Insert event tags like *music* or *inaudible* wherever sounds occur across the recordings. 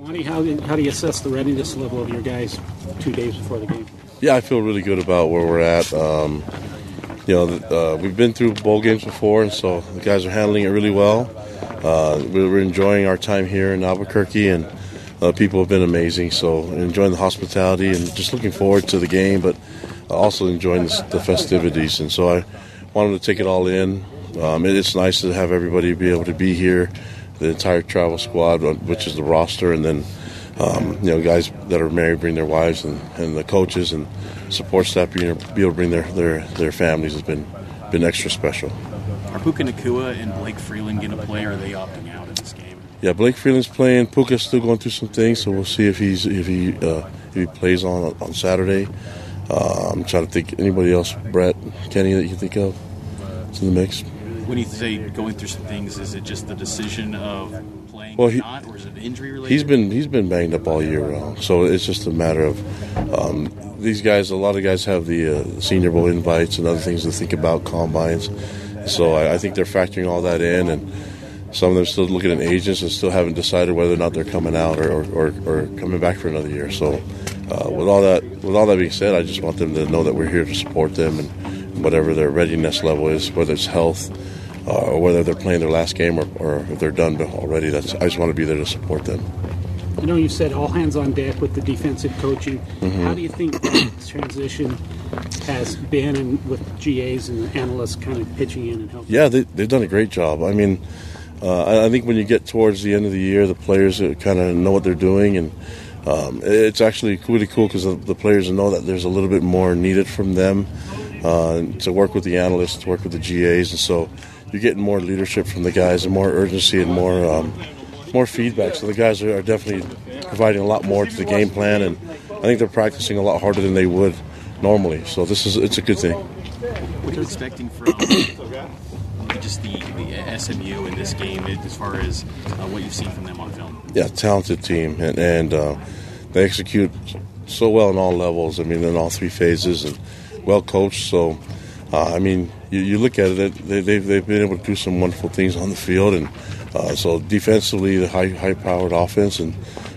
Lonnie, how, how do you assess the readiness level of your guys two days before the game? Yeah, I feel really good about where we're at. Um, you know, uh, we've been through bowl games before, and so the guys are handling it really well. Uh, we're enjoying our time here in Albuquerque, and uh, people have been amazing. So enjoying the hospitality and just looking forward to the game, but also enjoying the, the festivities. And so I wanted to take it all in. Um, it's nice to have everybody be able to be here, the entire travel squad, uh, which is the roster, and then um, you know guys that are married bring their wives, and, and the coaches and support staff being be able to bring their, their, their families has been been extra special. Are Puka Nacua and Blake Freeland going to play, or are they opting out of this game? Yeah, Blake Freeland's playing. Puka's still going through some things, so we'll see if he's if he uh, if he plays on on Saturday. Uh, I'm trying to think anybody else, Brett, Kenny, that you think of. It's in the mix when you say going through some things, is it just the decision of playing well, he, or not, or is it injury related? He's been he's been banged up all year round, so it's just a matter of um, these guys. A lot of guys have the uh, Senior Bowl invites and other things to think about combines, so I, I, think they're factoring all that in, and some of them still looking at agents and still haven't decided whether or not they're coming out or, or, or, or coming back for another year. So, uh, with all that with all that being said, I just want them to know that we're here to support them and whatever their readiness level is, whether it's health uh, or whether they're playing their last game or, or if they're done already. That's I just want to be there to support them. I know you said all hands on deck with the defensive coaching. Mm-hmm. How do you think this *coughs* transition has been and with GAs and analysts kind of pitching in and helping? Yeah, they, have done a great job. I mean, uh, I think when you get towards the end of the year, the players kind of know what they're doing, and um, it's actually really cool because the, the, players know that there's a little bit more needed from them uh, to work with the analysts, to work with the GAs, and so you're getting more leadership from the guys and more urgency and more um, more feedback. So the guys are, definitely providing a lot more to the game plan, and I think they're practicing a lot harder than they would normally. So this is it's a good thing. What are you expecting *coughs* from just the, the SMU in this game as far as uh, what you've seen from them on film? Yeah, talented team, and, and uh, they execute so well in all levels. I mean, in all three phases, and well coached. So, uh, I mean, you, you look at it, they, they've, they've been able to do some wonderful things on the field. And uh, so defensively, the high, high-powered offense, and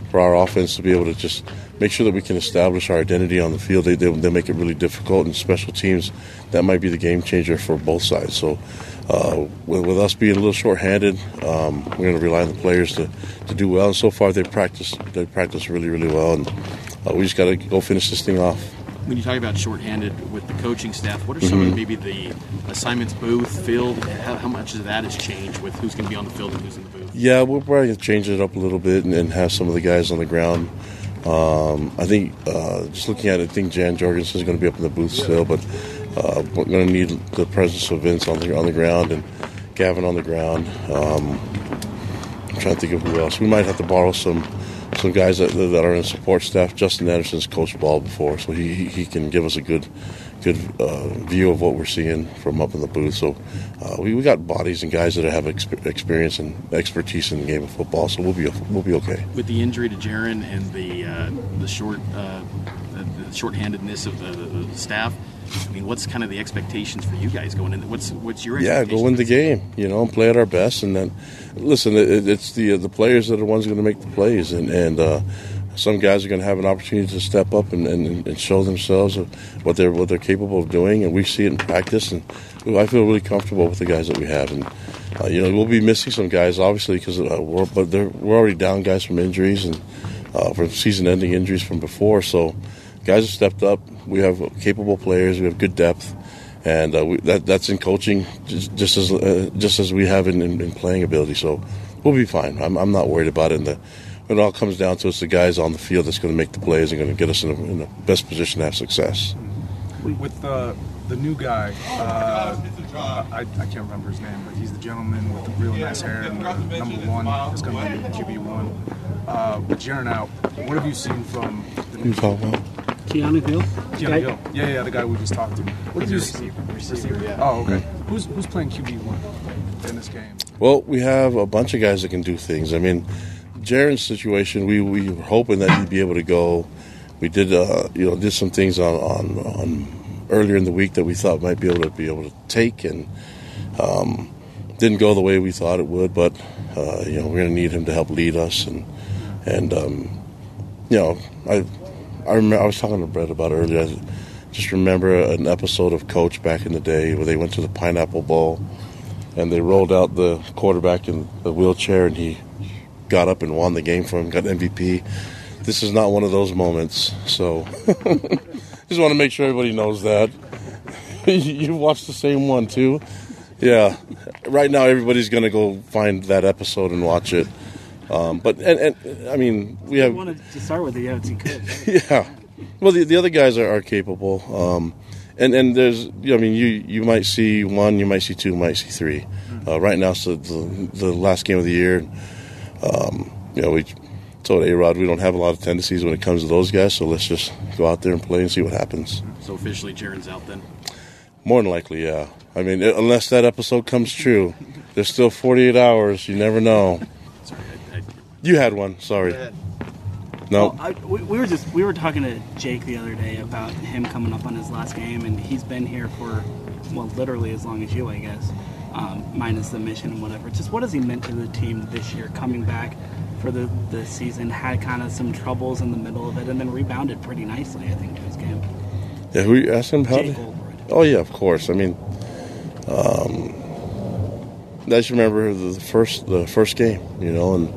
for our offense to be able to just make sure that we can establish our identity on the field, they, they, they make it really difficult. And special teams, that might be the game changer for both sides. So uh, with, with, us being a little short-handed, um, we're going to rely on the players to, to do well. And so far, they practice they practice really, really well. And uh, we just got to go finish this thing off when you talk about shorthanded with the coaching staff, what are some mm-hmm. of maybe the assignments, booth, field? How, how, much of that has changed with who's going to be on the field and who's in the booth? Yeah, we'll probably change it up a little bit and, and have some of the guys on the ground. Um, I think uh, just looking at it, I think Jan Jorgensen is going to be up in the booth still, but uh, we're going to need the presence of Vince on the on the ground and Gavin on the ground. Um, trying to think of who else. We might have to borrow some some guys that, that are in support staff. Justin Anderson's coached ball before, so he, he can give us a good good uh, view of what we're seeing from up in the booth. So uh, we, we got bodies and guys that have exp- experience and expertise in the game of football, so we'll be we'll be okay. With the injury to Jaren and the uh, the short uh, the short-handedness of the, the staff. I mean, what's kind of the expectations for you guys going in? What's what's your yeah? Go win the game, you know, and play at our best, and then listen. It, it's the the players that are the ones going to make the plays, and and uh, some guys are going to have an opportunity to step up and, and, and, show themselves what they're what they're capable of doing, and we see it in practice, and I feel really comfortable with the guys that we have, and uh, you know we'll be missing some guys obviously because uh, we're but we're already down guys from injuries and uh, from season-ending injuries from before. So guys have stepped up. We have capable players. We have good depth, and uh, we, that that's in coaching just, just as uh, just as we have in, in, in, playing ability. So we'll be fine. I'm, I'm not worried about it. And the, it all comes down to it's the guys on the field that's going to make the plays and going to get us in, a, in the best position to have success. With uh, the new guy, uh, I, I, can't remember his name, but he's the gentleman with the real nice hair and number one is going to be QB one. Uh, with Jaren out, what have you seen from the new? Keanu Hill? Keanu Hill. Yeah, yeah, the guy we just talked to. What have you receiver, receiver, yeah. Oh, okay. Who's who's playing QB one in this game? Well, we have a bunch of guys that can do things. I mean, Jaren's situation, we, we were hoping that he'd be able to go. We did, uh, you know, did some things on, on, on earlier in the week that we thought might be able to be able to take, and um, didn't go the way we thought it would. But uh, you know, we're going to need him to help lead us, and and um, you know, I I remember I was talking to Brett about earlier. I just remember an episode of Coach back in the day where they went to the Pineapple Bowl and they rolled out the quarterback in the wheelchair and he got up and won the game for him, got MVP. This is not one of those moments. So *laughs* just want to make sure everybody knows that. *laughs* you watched the same one too? Yeah. Right now, everybody's going to go find that episode and watch it. Um, but and, and I mean, we have. I wanted to start with the OT could. yeah. Well, the, the other guys are, are capable. Um, and and there's, I mean, you you might see one, you might see two, you might see three. Hmm. Uh, right now, it's the, the, the last game of the year. Um, you know, we told A Rod we don't have a lot of tendencies when it comes to those guys, so let's just go out there and play and see what happens. So officially, Jaren's out then. More than likely, yeah. I mean, unless that episode comes true, there's still 48 hours. You never know. Sorry, I, I, you had one. Sorry. No. Well, I, we, we, were just we were talking to Jake the other day about him coming up on his last game, and he's been here for well, literally as long as you, I guess um, minus the mission and whatever. Just what has he meant to the team this year, coming back for the, the season, had kind of some troubles in the middle of it, and then rebounded pretty nicely, I think, to his game. Yeah, who you asked him how? Oh yeah, of course. I mean, um, I just remember the first the first game, you know, and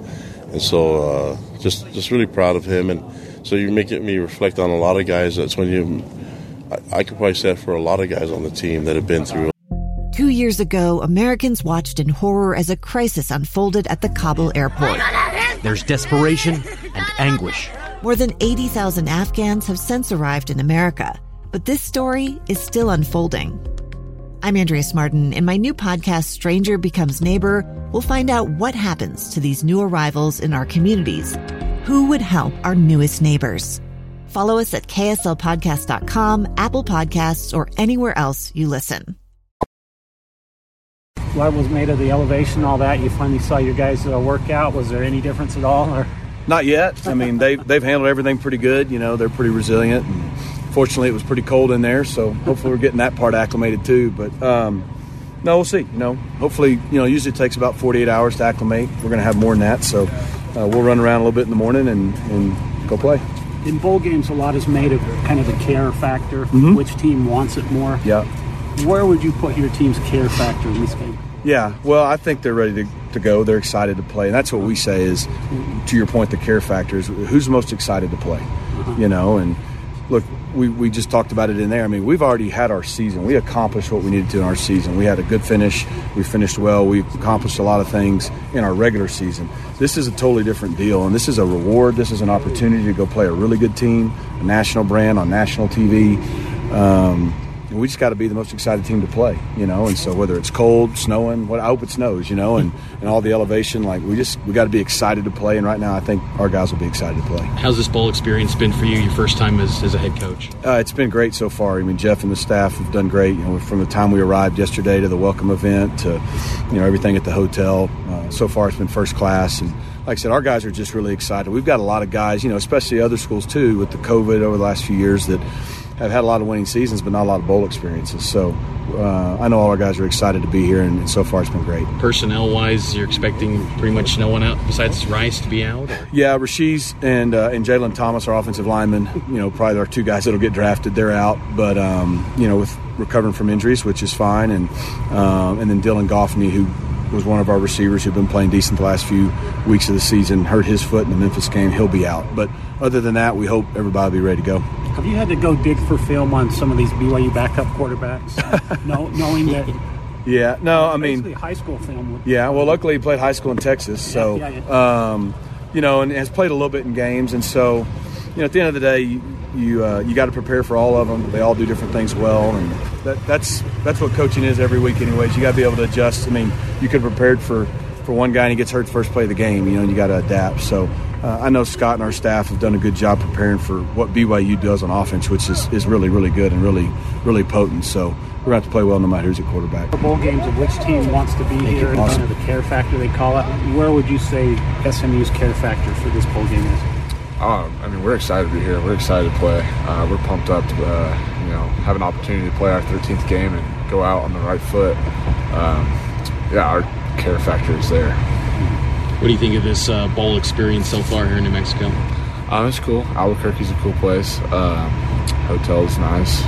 and so uh, just just really proud of him, and so you're making me reflect on a lot of guys. That's when you, I, I could probably say for a lot of guys on the team that have been through Two years ago, Americans watched in horror as a crisis unfolded at the Kabul airport. There's desperation and anguish. More than 80,000 Afghans have since arrived in America, but this story is still unfolding. I'm Andrea Martin. In my new podcast, Stranger Becomes Neighbor, we'll find out what happens to these new arrivals in our communities. Who would help our newest neighbors? Follow us at kslpodcast.com, Apple Podcasts, or anywhere else you listen what was made of the elevation, all that? You finally saw your guys uh, work out. Was there any difference at all? Or? Not yet. I mean, they've, they've handled everything pretty good. You know, they're pretty resilient. And fortunately, it was pretty cold in there, so hopefully we're getting that part acclimated too. But um, no, we'll see. You know, hopefully, you know, usually it takes about 48 hours to acclimate. We're going to have more than that, so uh, we'll run around a little bit in the morning and, and go play. In bowl games, a lot is made of kind of the care factor. Mm-hmm. Which team wants it more? Yeah. Where would you put your team's care factor in this game? Yeah, well, I think they're ready to, to go. They're excited to play, and that's what we say is, to your point, the care factor is who's most excited to play, uh-huh. you know. And look, we, we just talked about it in there. I mean, we've already had our season. We accomplished what we needed to in our season. We had a good finish. We finished well. We accomplished a lot of things in our regular season. This is a totally different deal, and this is a reward. This is an opportunity to go play a really good team, a national brand on national TV. Um, and we just got to be the most excited team to play, you know. And so whether it's cold, snowing, what I hope it snows, you know, and, and all the elevation, like we just we got to be excited to play. And right now, I think our guys will be excited to play. How's this bowl experience been for you? Your first time as, as a head coach? Uh, it's been great so far. I mean, Jeff and the staff have done great. You know, from the time we arrived yesterday to the welcome event to you know everything at the hotel. Uh, so far, it's been first class and like I said, our guys are just really excited. We've got a lot of guys, you know, especially other schools too, with the COVID over the last few years that have had a lot of winning seasons, but not a lot of bowl experiences. So uh, I know all our guys are excited to be here, and, so far it's been great. Personnel wise, you're expecting pretty much no one out besides Rice to be out. Or? Yeah, Rashees and uh, and Jalen Thomas, our offensive linemen, you know, probably our two guys that'll get drafted. They're out, but um, you know, with recovering from injuries, which is fine, and um, and then Dylan Goffney, who was one of our receivers who'd been playing decent the last few weeks of the season. Hurt his foot in the Memphis game. He'll be out. But other than that, we hope everybody will be ready to go. Have you had to go dig for film on some of these BYU backup quarterbacks, *laughs* no, knowing that? Yeah, no, I mean, high school film. Yeah, well, luckily he played high school in Texas, so Yeah, yeah, Um, you know, and has played a little bit in games, and so you know, at the end of the day, you you, uh, you got to prepare for all of them. They all do different things well, and that, that's that's what coaching is every week, anyways. You got to be able to adjust. I mean, you could have prepared for for one guy and he gets hurt the first play of the game, you know, and you got to adapt. So. Uh, I know Scott and our staff have done a good job preparing for what BYU does on offense, which is, is really, really good and really, really potent. So we're going to have to play well no matter who's at quarterback. For bowl games of which team wants to be here and Awesome. kind of the care factor they call it. Where would you say SMU's care factor for this bowl game is? Um, I mean, we're excited to be here. We're excited to play. Uh, we're pumped up to, uh, you know, have an opportunity to play our 13th game and go out on the right foot. Um, yeah, our care factor is there. What do you think of this uh, bowl experience so far here in New Mexico? Um, it's cool. Albuquerque's a cool place. Um, hotel's nice.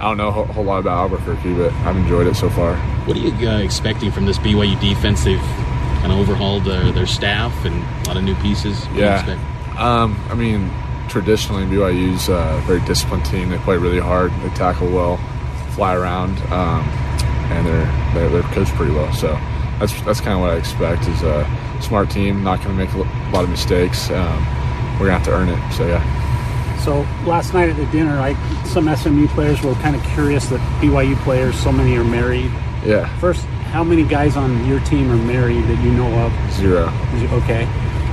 I don't know a whole, lot about Albuquerque, but I've enjoyed it so far. What are you uh, expecting from this BYU defense? They've kind of overhauled their, their staff and a lot of new pieces. What do you expect? Yeah. Um, I mean, traditionally BYU's a very disciplined team. They play really hard. They tackle well, fly around, um, and they're, they're they're coached pretty well. So that's that's kind of what I expect. Is a smart team, not going to make a lot of mistakes. Um, we're gonna have to earn it. So yeah. So last night at the dinner, I, some SMU players were kind of curious that BYU players, so many are married. Yeah. First, how many guys on your team are married that you know of? Zero. Okay.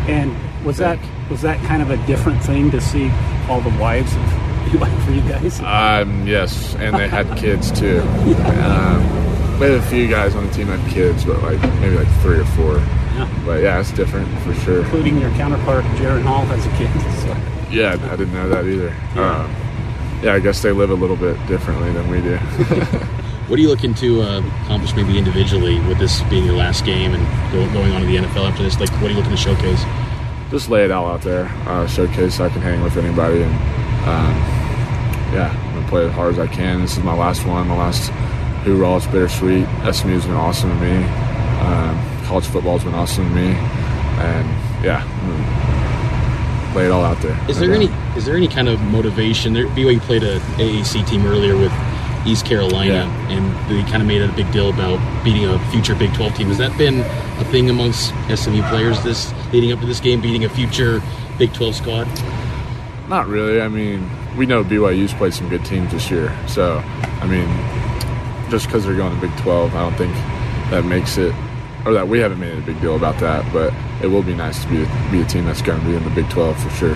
And was that was that kind of a different thing to see all the wives of *laughs* BYU for you guys? Um, yes, and they had kids too. *laughs* Um, we had a few guys on the team that had kids, but like maybe like three or four. Yeah. But yeah, it's different for sure. Including your counterpart, Jaren Hall, has a kid. *laughs* So. Yeah, I didn't know that either. Um, yeah, I guess they live a little bit differently than we do. What are you looking to uh, accomplish maybe individually with this being your last game and go, going on to the NFL after this? Like, what are you looking to showcase? Just lay it all out there, uh, showcase I can hang with anybody, and um, yeah, I'm gonna play as hard as I can. This is my last one, my last hoorah. It's bittersweet. SMU's been awesome to me. Um, college football's been awesome to me, and yeah, I'm gonna lay it all out there. Is there doubt. any is there any kind of motivation? There, BYU played a AAC team earlier with East Carolina, Yeah. and they kind of made a big deal about beating a future Big 12 team. Has that been a thing amongst SMU players this leading up to this game, beating a future Big 12 squad? Not really. I mean, we know BYU's played some good teams this year. So, I mean, just because they're going to Big 12, I don't think that makes it, or that we haven't made it a big deal about that. But it will be nice to be, be a team that's going to be in the Big 12 for sure.